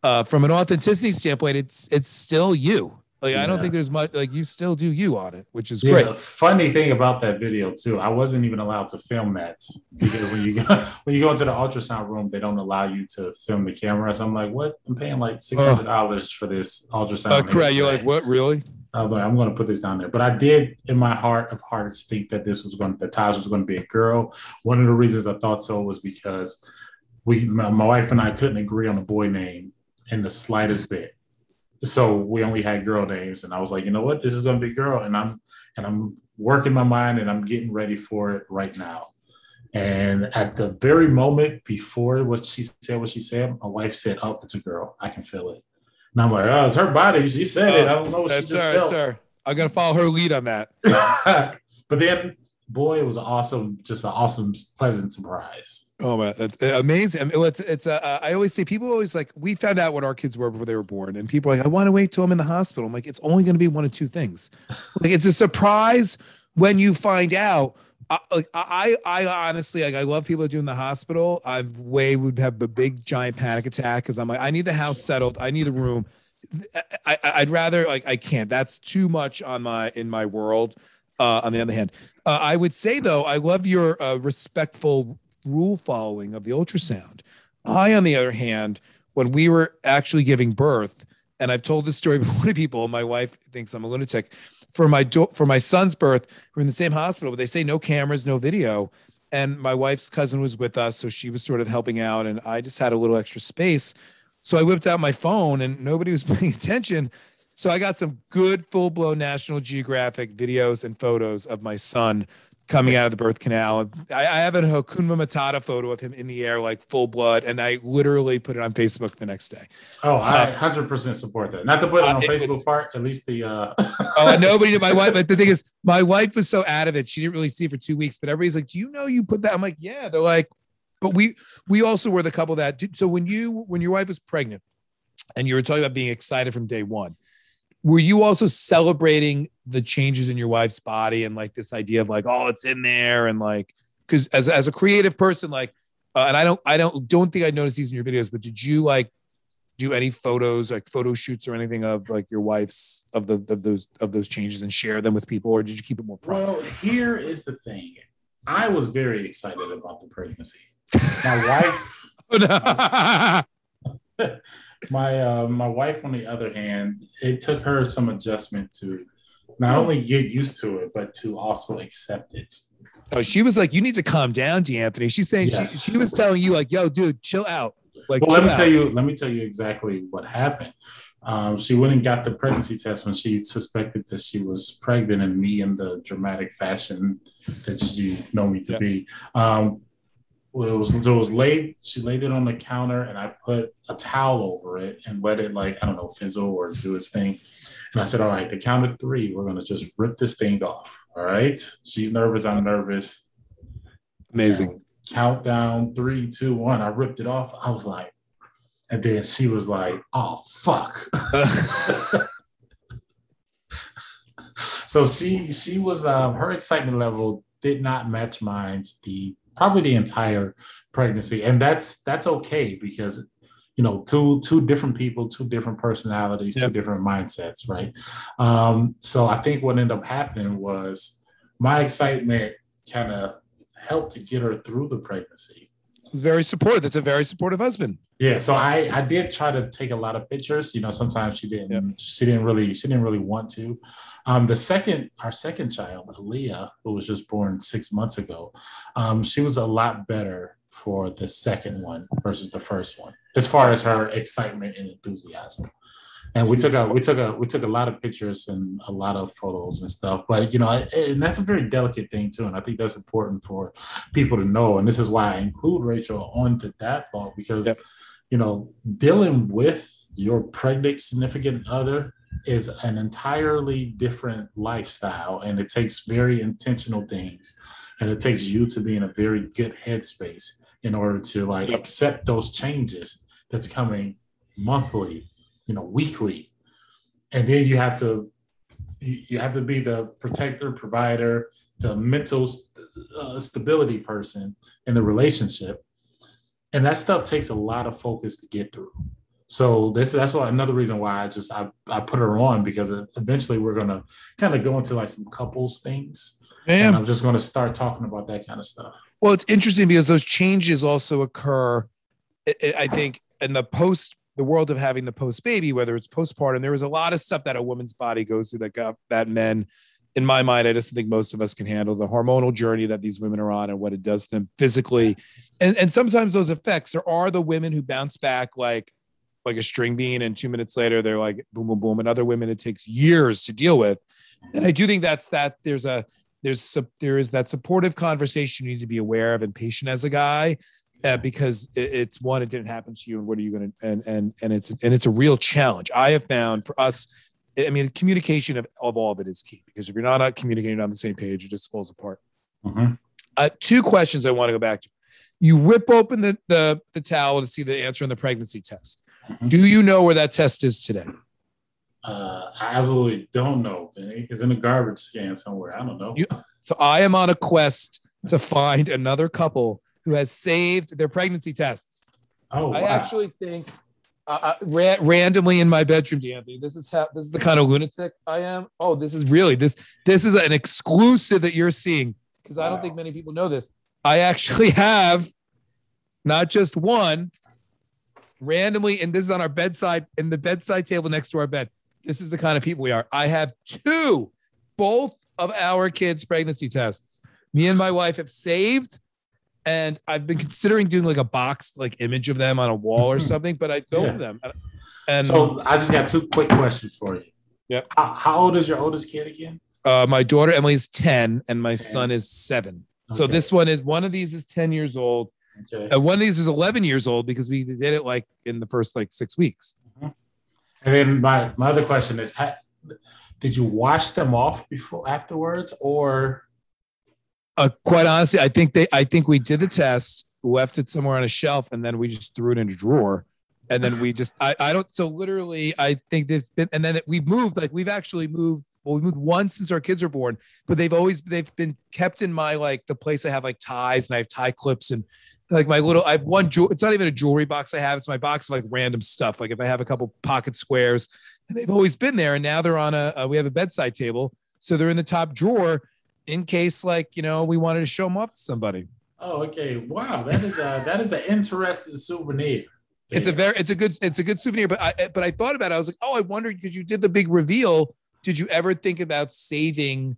[SPEAKER 1] uh, from an authenticity standpoint, it's it's still you. Like yeah. I don't think there's much like you still do you on it, which is yeah, great. The
[SPEAKER 2] funny thing about that video too, I wasn't even allowed to film that because when you go when you go into the ultrasound room, they don't allow you to film the camera. So I'm like, what? I'm paying like six hundred dollars oh. for this ultrasound.
[SPEAKER 1] Uh, correct. You're like, what? Really?
[SPEAKER 2] I was like, I'm going to put this down there. But I did, in my heart of hearts, think that this was going, that Taj was going to be a girl. One of the reasons I thought so was because we, my, my wife and I, couldn't agree on a boy name in the slightest bit so we only had girl names and i was like you know what? This is going to be girl and i'm and i'm working my mind and i'm getting ready for it right now. And at the very moment before what she said what she said my wife said oh it's a girl. I can feel it. And i'm like oh it's her body. She said it. I don't know what she just her, felt. her.
[SPEAKER 1] i gotta follow her lead on that.
[SPEAKER 2] But then boy, it was awesome, just an awesome, pleasant surprise.
[SPEAKER 1] Oh man, amazing! I mean, it's it's. Uh, I always say people always like we found out what our kids were before they were born, and people are like, I want to wait till I'm in the hospital. I'm like, it's only going to be one of two things. like it's a surprise when you find out. I, I, I honestly, like, I love people that do in the hospital. I way would have a big giant panic attack because I'm like, I need the house settled. I need a room. I, I'd rather like I can't. That's too much on my in my world. Uh, on the other hand, uh, I would say though, I love your uh, respectful rule following of the ultrasound. I, on the other hand, when we were actually giving birth, and I've told this story before to people, my wife thinks I'm a lunatic. For my do- for my son's birth, we're in the same hospital, but they say no cameras, no video. And my wife's cousin was with us, so she was sort of helping out, and I just had a little extra space. So I whipped out my phone, and nobody was paying attention. So I got some good full blown National Geographic videos and photos of my son coming out of the birth canal. I, I have a Hakuna Matata photo of him in the air, like full blood, and I literally put it on Facebook the next day.
[SPEAKER 2] Oh, I uh, hundred percent support that. Not to put it on uh, Facebook was, part, at least the. uh
[SPEAKER 1] Oh, nobody. My wife. But the thing is, my wife was so out of it. She didn't really see it for two weeks. But everybody's like, "Do you know you put that?" I'm like, "Yeah." They're like, "But we we also were the couple that." So when you when your wife was pregnant, and you were talking about being excited from day one were you also celebrating the changes in your wife's body and like this idea of like oh it's in there and like because as, as a creative person like uh, and i don't i don't don't think i noticed these in your videos but did you like do any photos like photo shoots or anything of like your wife's of the of those of those changes and share them with people or did you keep it more
[SPEAKER 2] private? Well here is the thing. I was very excited about the pregnancy. My wife oh, no. my uh, my wife, on the other hand, it took her some adjustment to not only get used to it, but to also accept it.
[SPEAKER 1] Oh, she was like, "You need to calm down, D'Anthony." She's saying yes. she, she was telling you like, "Yo, dude, chill out."
[SPEAKER 2] Like, well, let me out. tell you. Let me tell you exactly what happened. Um, she went and got the pregnancy test when she suspected that she was pregnant, and me in the dramatic fashion that you know me to be. Um, it was so it was laid. She laid it on the counter, and I put a towel over it and let it like I don't know fizzle or do its thing. And I said, "All right, the count of three, we're gonna just rip this thing off." All right. She's nervous. I'm nervous.
[SPEAKER 1] Amazing.
[SPEAKER 2] countdown three, two, one. I ripped it off. I was like, and then she was like, "Oh fuck." so she she was um, her excitement level did not match mine. The probably the entire pregnancy, and that's that's okay because you know two two different people, two different personalities, yep. two different mindsets, right? Um, so I think what ended up happening was my excitement kind of helped to get her through the pregnancy.
[SPEAKER 1] It's very supportive. That's a very supportive husband.
[SPEAKER 2] Yeah, so I I did try to take a lot of pictures. You know, sometimes she didn't yep. she didn't really she didn't really want to. Um, the second our second child, Aaliyah, who was just born six months ago, um, she was a lot better for the second one versus the first one, as far as her excitement and enthusiasm. And we took a we took a we took a lot of pictures and a lot of photos and stuff. But you know, and that's a very delicate thing too. And I think that's important for people to know. And this is why I include Rachel on the Dad Vlog because. Yep you know, dealing with your pregnant significant other is an entirely different lifestyle and it takes very intentional things and it takes you to be in a very good headspace in order to like accept those changes that's coming monthly you know weekly. And then you have to you have to be the protector provider the mental uh, stability person in the relationship. And that stuff takes a lot of focus to get through So this that's why another reason why I just I, I put her on because eventually we're gonna kind of go into like some couples things. And I'm just gonna start talking about that kind of stuff.
[SPEAKER 1] Well, it's interesting because those changes also occur. I think in the post the world of having the post baby, whether it's postpartum, there was a lot of stuff that a woman's body goes through that got that men in my mind, I just think most of us can handle the hormonal journey that these women are on and what it does to them physically. And, and sometimes those effects, there are the women who bounce back like like a string bean, and two minutes later they're like boom, boom, boom. And other women it takes years to deal with. And I do think that's that there's a there's there is that supportive conversation you need to be aware of and patient as a guy. Uh, because it, it's one, it didn't happen to you, and what are you going to and and and it's and it's a real challenge. I have found for us I mean, communication of, of all of it is key because if you're not communicating on the same page, it just falls apart. Mm-hmm. Uh, two questions I want to go back to. You rip open the, the, the towel to see the answer on the pregnancy test. Mm-hmm. Do you know where that test is today?
[SPEAKER 2] Uh, I absolutely don't know. It's in a garbage can somewhere. I don't know. You,
[SPEAKER 1] so I am on a quest to find another couple who has saved their pregnancy tests. Oh, wow. I actually think uh, ra- randomly in my bedroom, Anthony. This is how this is the kind of lunatic I am. Oh, this is really this this is an exclusive that you're seeing because I don't think many people know this. I actually have not just one randomly, and this is on our bedside in the bedside table next to our bed. This is the kind of people we are. I have two, both of our kids' pregnancy tests. Me and my wife have saved and I've been considering doing like a boxed like image of them on a wall or something, but I filmed yeah. them.
[SPEAKER 2] And so I just got two quick questions for you.
[SPEAKER 1] Yeah.
[SPEAKER 2] How, how, old is your oldest kid again?
[SPEAKER 1] Uh, my daughter Emily is 10 and my 10. son is seven. Okay. So this one is one of these is 10 years old. Okay. And one of these is 11 years old because we did it like in the first like six weeks. Mm-hmm.
[SPEAKER 2] And then my, my other question is, did you wash them off before afterwards or
[SPEAKER 1] uh, quite honestly, I think they, I think we did the test, left it somewhere on a shelf, and then we just threw it in a drawer. And then we just, I, I don't, so literally, I think there's been, and then we've moved, like we've actually moved, well, we moved once since our kids were born, but they've always, they've been kept in my, like the place I have like ties and I have tie clips and like my little, I have one, it's not even a jewelry box I have. It's my box of like random stuff. Like if I have a couple pocket squares and they've always been there and now they're on a, a we have a bedside table. So they're in the top drawer in case like you know we wanted to show them off to somebody.
[SPEAKER 2] Oh, okay. Wow, that is a that is an interesting souvenir.
[SPEAKER 1] It's a very it's a good it's a good souvenir. But I eh, but I thought about it. I was like, oh, I wondered because you did the big reveal. Did you ever think about saving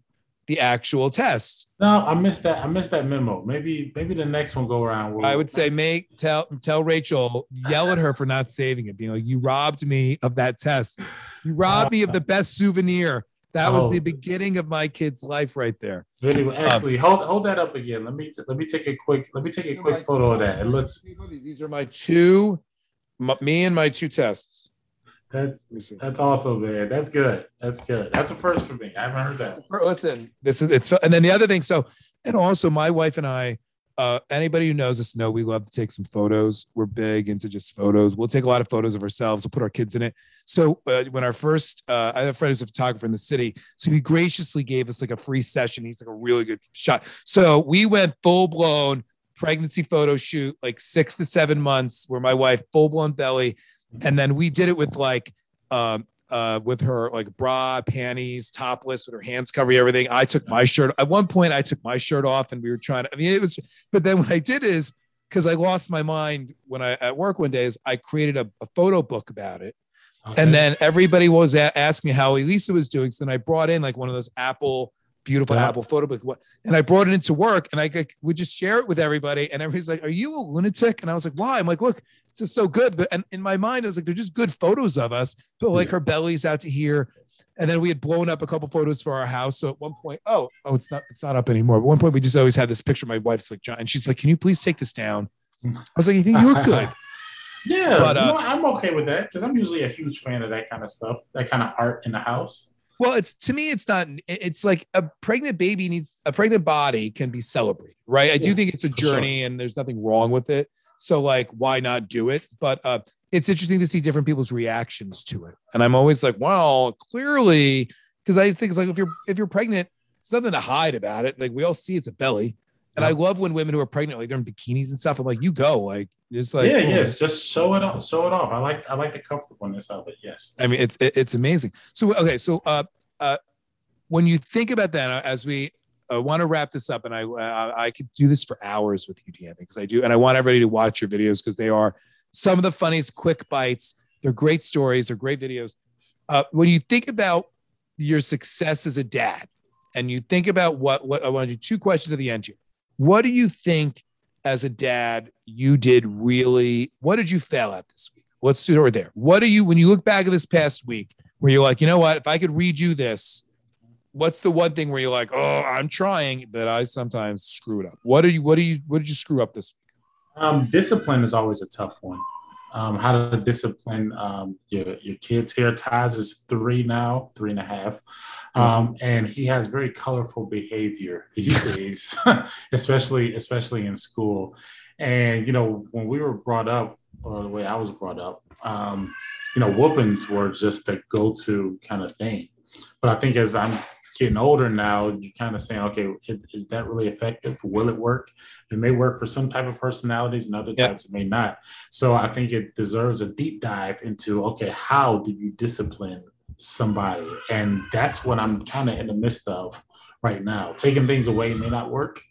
[SPEAKER 1] the actual test?
[SPEAKER 2] No, I missed that. I missed that memo. Maybe maybe the next one go around.
[SPEAKER 1] We'll... I would say make tell tell Rachel yell at her for not saving it. Being like, you robbed me of that test. You robbed uh, me of the best souvenir that oh. was the beginning of my kid's life right there.
[SPEAKER 2] Video, um, actually, um, hold hold that up again. Let me t- let me take a quick let me take a quick photo of that. It looks.
[SPEAKER 1] These are my two, my, me and my two tests.
[SPEAKER 2] That's that's awesome, man. That's good. That's good. That's a first for me. I haven't heard that.
[SPEAKER 1] Listen, this is it's and then the other thing. So and also my wife and I uh, anybody who knows us know we love to take some photos. We're big into just photos. We'll take a lot of photos of ourselves. We'll put our kids in it. So uh, when our first, uh, I have a friend who's a photographer in the city, so he graciously gave us like a free session. He's like a really good shot. So we went full blown pregnancy photo shoot, like six to seven months, where my wife full blown belly, and then we did it with like um, uh, with her like bra, panties, topless, with her hands covering everything. I took my shirt. At one point, I took my shirt off, and we were trying to. I mean, it was. But then what I did is because I lost my mind when I at work one day is I created a, a photo book about it. Okay. And then everybody was a- asking me how Elisa was doing. So then I brought in like one of those Apple beautiful yeah. Apple photo book. And I brought it into work and I would just share it with everybody. And everybody's like, Are you a lunatic? And I was like, Why? I'm like, Look, this is so good. But and in my mind, I was like, they're just good photos of us. But like her belly's out to here. And then we had blown up a couple photos for our house. So at one point, oh, oh, it's not, it's not up anymore. At one point, we just always had this picture. My wife's like, John, and she's like, Can you please take this down? I was like, You think you look good?
[SPEAKER 2] yeah, but, uh, I'm okay with that because I'm usually a huge fan of that kind of stuff, that kind of art in the house.
[SPEAKER 1] Well, it's to me, it's not. It's like a pregnant baby needs a pregnant body can be celebrated, right? I yeah, do think it's a journey, sure. and there's nothing wrong with it. So like, why not do it? But uh, it's interesting to see different people's reactions to it. And I'm always like, well, clearly, because I think it's like if you're if you're pregnant, there's nothing to hide about it. Like we all see it's a belly. And I love when women who are pregnant, like they're in bikinis and stuff. I'm like, you go, like it's like,
[SPEAKER 2] yeah, cool. yes, just show it off, show it off. I like, I like the comfortableness of it. Yes,
[SPEAKER 1] I mean, it's it's amazing. So okay, so uh, uh, when you think about that, uh, as we uh, want to wrap this up, and I uh, I could do this for hours with you, D'Anthony, because I do, and I want everybody to watch your videos because they are some of the funniest quick bites. They're great stories. They're great videos. Uh, when you think about your success as a dad, and you think about what what I want to do two questions at the end here. What do you think as a dad you did really? What did you fail at this week? Let's start there. What do you when you look back at this past week where you're like, you know what? If I could read you this, what's the one thing where you're like, oh, I'm trying, but I sometimes screw it up. What do you? What do you? What did you screw up this week?
[SPEAKER 2] Um, discipline is always a tough one um, how to discipline um, your, your kids here. Taj is three now, three and a half. Um, and he has very colorful behavior these days, especially especially in school. And you know, when we were brought up, or the way I was brought up, um, you know, whoopings were just the go-to kind of thing. But I think as I'm getting older now, you're kind of saying, okay, is that really effective? Will it work? It may work for some type of personalities and other types it may not. So I think it deserves a deep dive into, okay, how do you discipline somebody? And that's what I'm kind of in the midst of right now. Taking things away may not work.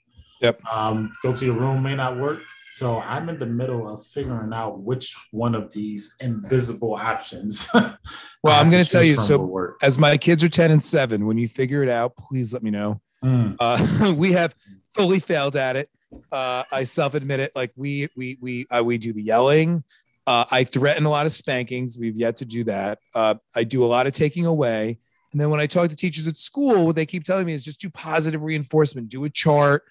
[SPEAKER 1] Yep.
[SPEAKER 2] Um, go to your room may not work. So I'm in the middle of figuring out which one of these invisible options.
[SPEAKER 1] well, I'm going to tell you. So as my kids are 10 and seven, when you figure it out, please let me know. Mm. Uh, we have fully failed at it. Uh, I self-admit it. Like we, we, we, uh, we do the yelling. Uh, I threaten a lot of spankings. We've yet to do that. Uh, I do a lot of taking away. And then when I talk to teachers at school, what they keep telling me is just do positive reinforcement, do a chart,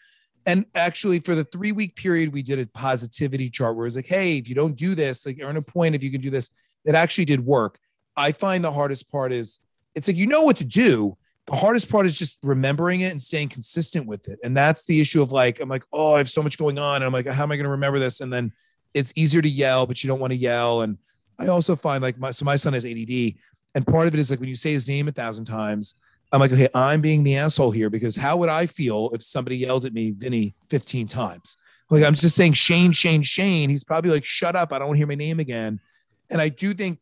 [SPEAKER 1] and actually for the three week period we did a positivity chart where it's like hey if you don't do this like earn a point if you can do this it actually did work. I find the hardest part is it's like you know what to do. The hardest part is just remembering it and staying consistent with it. And that's the issue of like i'm like oh i have so much going on. And i'm like how am i going to remember this? And then it's easier to yell but you don't want to yell. And i also find like my so my son has add and part of it is like when you say his name a thousand times I'm like, okay, I'm being the asshole here because how would I feel if somebody yelled at me, Vinny, 15 times? Like, I'm just saying Shane, Shane, Shane. He's probably like, shut up. I don't want to hear my name again. And I do think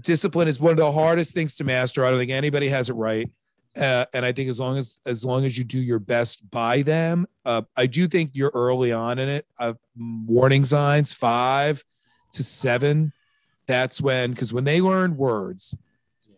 [SPEAKER 1] discipline is one of the hardest things to master. I don't think anybody has it right. Uh, and I think as long as as long as you do your best by them, uh, I do think you're early on in it. Uh, warning signs five to seven. That's when because when they learn words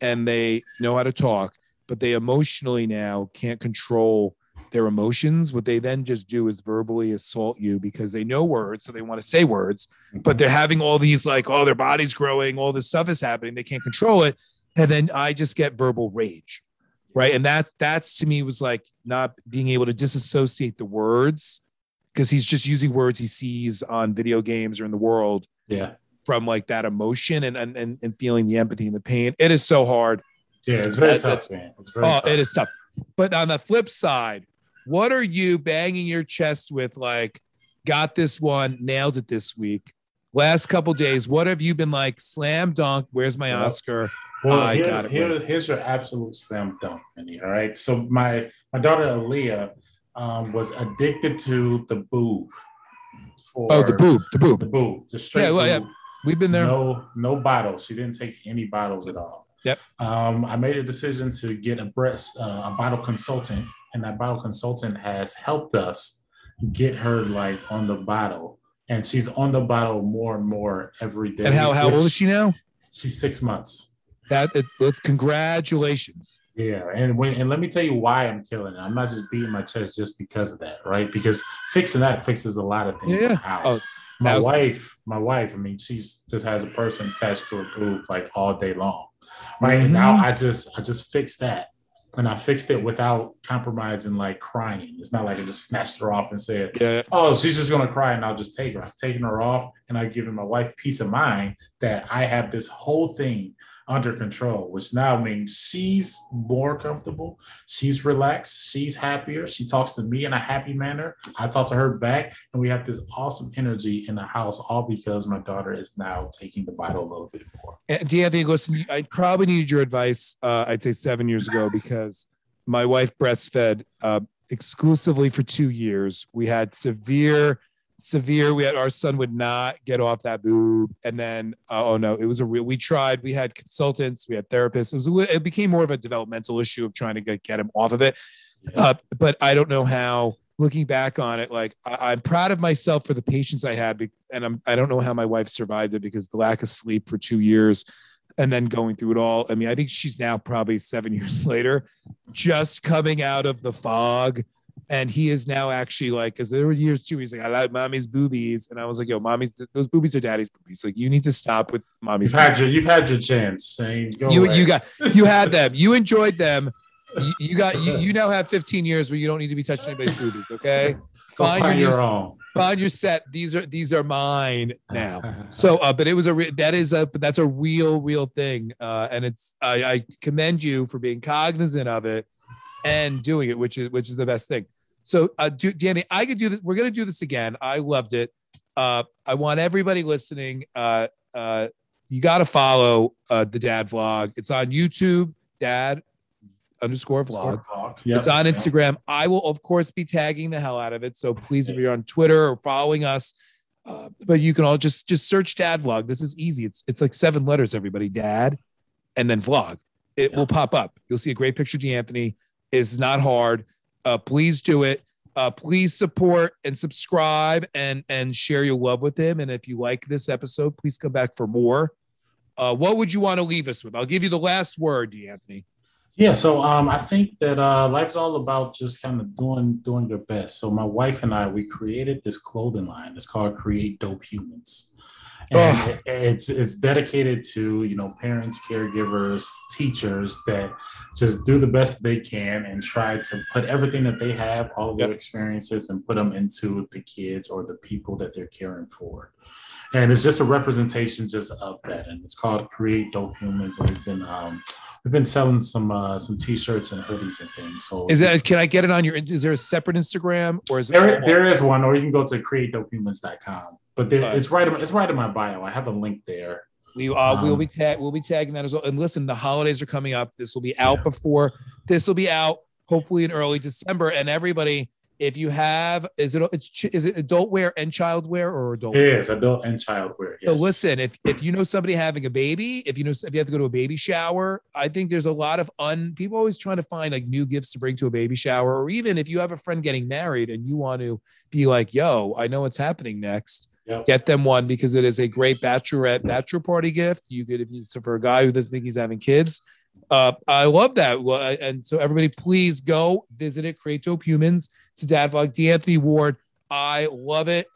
[SPEAKER 1] and they know how to talk, but they emotionally now can't control their emotions. What they then just do is verbally assault you because they know words, so they want to say words, but mm-hmm. they're having all these like, oh, their body's growing, all this stuff is happening, they can't control it, and then I just get verbal rage, right? And that that's to me was like not being able to disassociate the words because he's just using words he sees on video games or in the world,
[SPEAKER 2] yeah,
[SPEAKER 1] from like that emotion and and and feeling the empathy and the pain. It is so hard
[SPEAKER 2] yeah, it's very that, tough, man. It's very oh,
[SPEAKER 1] tough. it is tough. But on the flip side, what are you banging your chest with? Like, got this one, nailed it this week. Last couple days, what have you been like? Slam dunk. Where's my well, Oscar?
[SPEAKER 2] Well, I here, got it. Here, here's your absolute slam dunk, Vinny. All right. So my my daughter Aaliyah um, was addicted to the boob.
[SPEAKER 1] For, oh, the boob, the boob,
[SPEAKER 2] the boob, the straight.
[SPEAKER 1] Yeah, well, yeah. We've been there.
[SPEAKER 2] No, no bottles. She didn't take any bottles at all.
[SPEAKER 1] Yep.
[SPEAKER 2] Um, I made a decision to get a breast, uh, a bottle consultant, and that bottle consultant has helped us get her like on the bottle, and she's on the bottle more and more every day.
[SPEAKER 1] And how how old is she now?
[SPEAKER 2] She's six months.
[SPEAKER 1] That it, it, congratulations.
[SPEAKER 2] Yeah, and when and let me tell you why I'm killing it. I'm not just beating my chest just because of that, right? Because fixing that fixes a lot of things yeah. in the house. Oh, my wife, my wife, I mean, she's just has a person attached to her boob like all day long right mm-hmm. now i just i just fixed that and I fixed it without compromising, like crying. It's not like I just snatched her off and said, yeah. "Oh, she's just gonna cry," and I'll just take her. I've taken her off, and I've given my wife peace of mind that I have this whole thing under control, which now means she's more comfortable, she's relaxed, she's happier, she talks to me in a happy manner. I talk to her back, and we have this awesome energy in the house, all because my daughter is now taking the Bible a little bit more.
[SPEAKER 1] And D'Anthony, listen, I probably needed your advice, uh, I'd say seven years ago, because my wife breastfed uh, exclusively for two years. We had severe, severe. We had our son would not get off that boob, and then uh, oh no, it was a real. We tried. We had consultants. We had therapists. It was. A, it became more of a developmental issue of trying to get, get him off of it. Yeah. Uh, but I don't know how. Looking back on it, like I, am proud of myself for the patience I had, and I'm I don't know how my wife survived it because the lack of sleep for two years and then going through it all. I mean, I think she's now probably seven years later, just coming out of the fog. And he is now actually like, because there were years too, he's like, I like mommy's boobies. And I was like, yo, mommy's, those boobies are daddy's boobies. Like, you need to stop with mommy's
[SPEAKER 2] You've had your, you've had your chance. Shane.
[SPEAKER 1] Go you, away. you got, you had them. You enjoyed them. You, you got, you, you now have 15 years where you don't need to be touching anybody's boobies. Okay.
[SPEAKER 2] Find, find your, your own
[SPEAKER 1] find your set. These are these are mine now. So, uh, but it was a re- that is a but that's a real real thing, uh, and it's I, I commend you for being cognizant of it and doing it, which is which is the best thing. So, uh, do, Danny, I could do this. We're gonna do this again. I loved it. Uh, I want everybody listening. Uh, uh, you got to follow uh, the Dad Vlog. It's on YouTube, Dad underscore vlog. Yep. It's on Instagram. I will, of course, be tagging the hell out of it. So please, if you're on Twitter or following us, uh, but you can all just just search dad vlog. This is easy. It's it's like seven letters, everybody. Dad, and then vlog. It yeah. will pop up. You'll see a great picture of Anthony It's not hard. Uh, please do it. Uh, please support and subscribe and and share your love with him. And if you like this episode, please come back for more. Uh, what would you want to leave us with? I'll give you the last word, D'Anthony.
[SPEAKER 2] Yeah, so um, I think that uh, life's all about just kind of doing doing your best. So my wife and I, we created this clothing line. It's called Create Dope Humans, and oh. it's it's dedicated to you know parents, caregivers, teachers that just do the best they can and try to put everything that they have, all of their experiences, and put them into the kids or the people that they're caring for and it's just a representation just of that and it's called create dope humans and we've been um, we've been selling some uh, some t-shirts and hoodies and things. So
[SPEAKER 1] is that can I get it on your is there a separate Instagram or is
[SPEAKER 2] there there is one or you can go to createdopehumans.com. But there, it's right it's right in my bio. I have a link there.
[SPEAKER 1] We uh, um, we'll be tag we'll be tagging that as well. And listen, the holidays are coming up. This will be out yeah. before this will be out hopefully in early December. And everybody, if you have is it it's is it adult wear and child wear or adult
[SPEAKER 2] it is adult and child wear
[SPEAKER 1] yes. so listen if, if you know somebody having a baby if you know if you have to go to a baby shower i think there's a lot of un people always trying to find like new gifts to bring to a baby shower or even if you have a friend getting married and you want to be like yo i know what's happening next Yep. Get them one because it is a great bachelorette bachelor party gift. You could if you so for a guy who doesn't think he's having kids. Uh, I love that. Well, and so everybody, please go visit it. Create Dope Humans to Dad Vlog. D'Anthony Ward, I love it.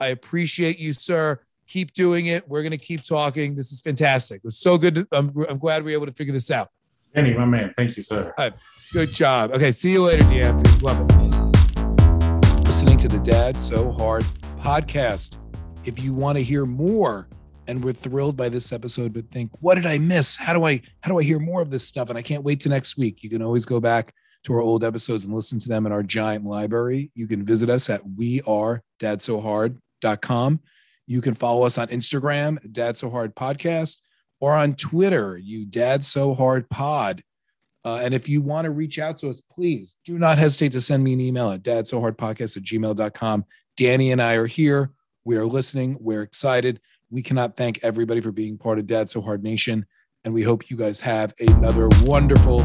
[SPEAKER 1] I appreciate you, sir. Keep doing it. We're going to keep talking. This is fantastic. It was so good. To, I'm, I'm glad we were able to figure this out.
[SPEAKER 2] Andy, my man. Thank you, sir.
[SPEAKER 1] Right. Good job. Okay. See you later, D'Anthony. Love it. Listening to the Dad So Hard podcast. If you want to hear more, and we're thrilled by this episode, but think, what did I miss? How do I how do I hear more of this stuff? And I can't wait to next week. You can always go back to our old episodes and listen to them in our giant library. You can visit us at wearedadsohard.com. You can follow us on Instagram, Dad So Hard Podcast, or on Twitter, you Dad So Hard Pod. Uh, and if you want to reach out to us, please do not hesitate to send me an email at dadsohardpodcast at gmail.com. Danny and I are here. We are listening. We're excited. We cannot thank everybody for being part of Dad So Hard Nation. And we hope you guys have another wonderful.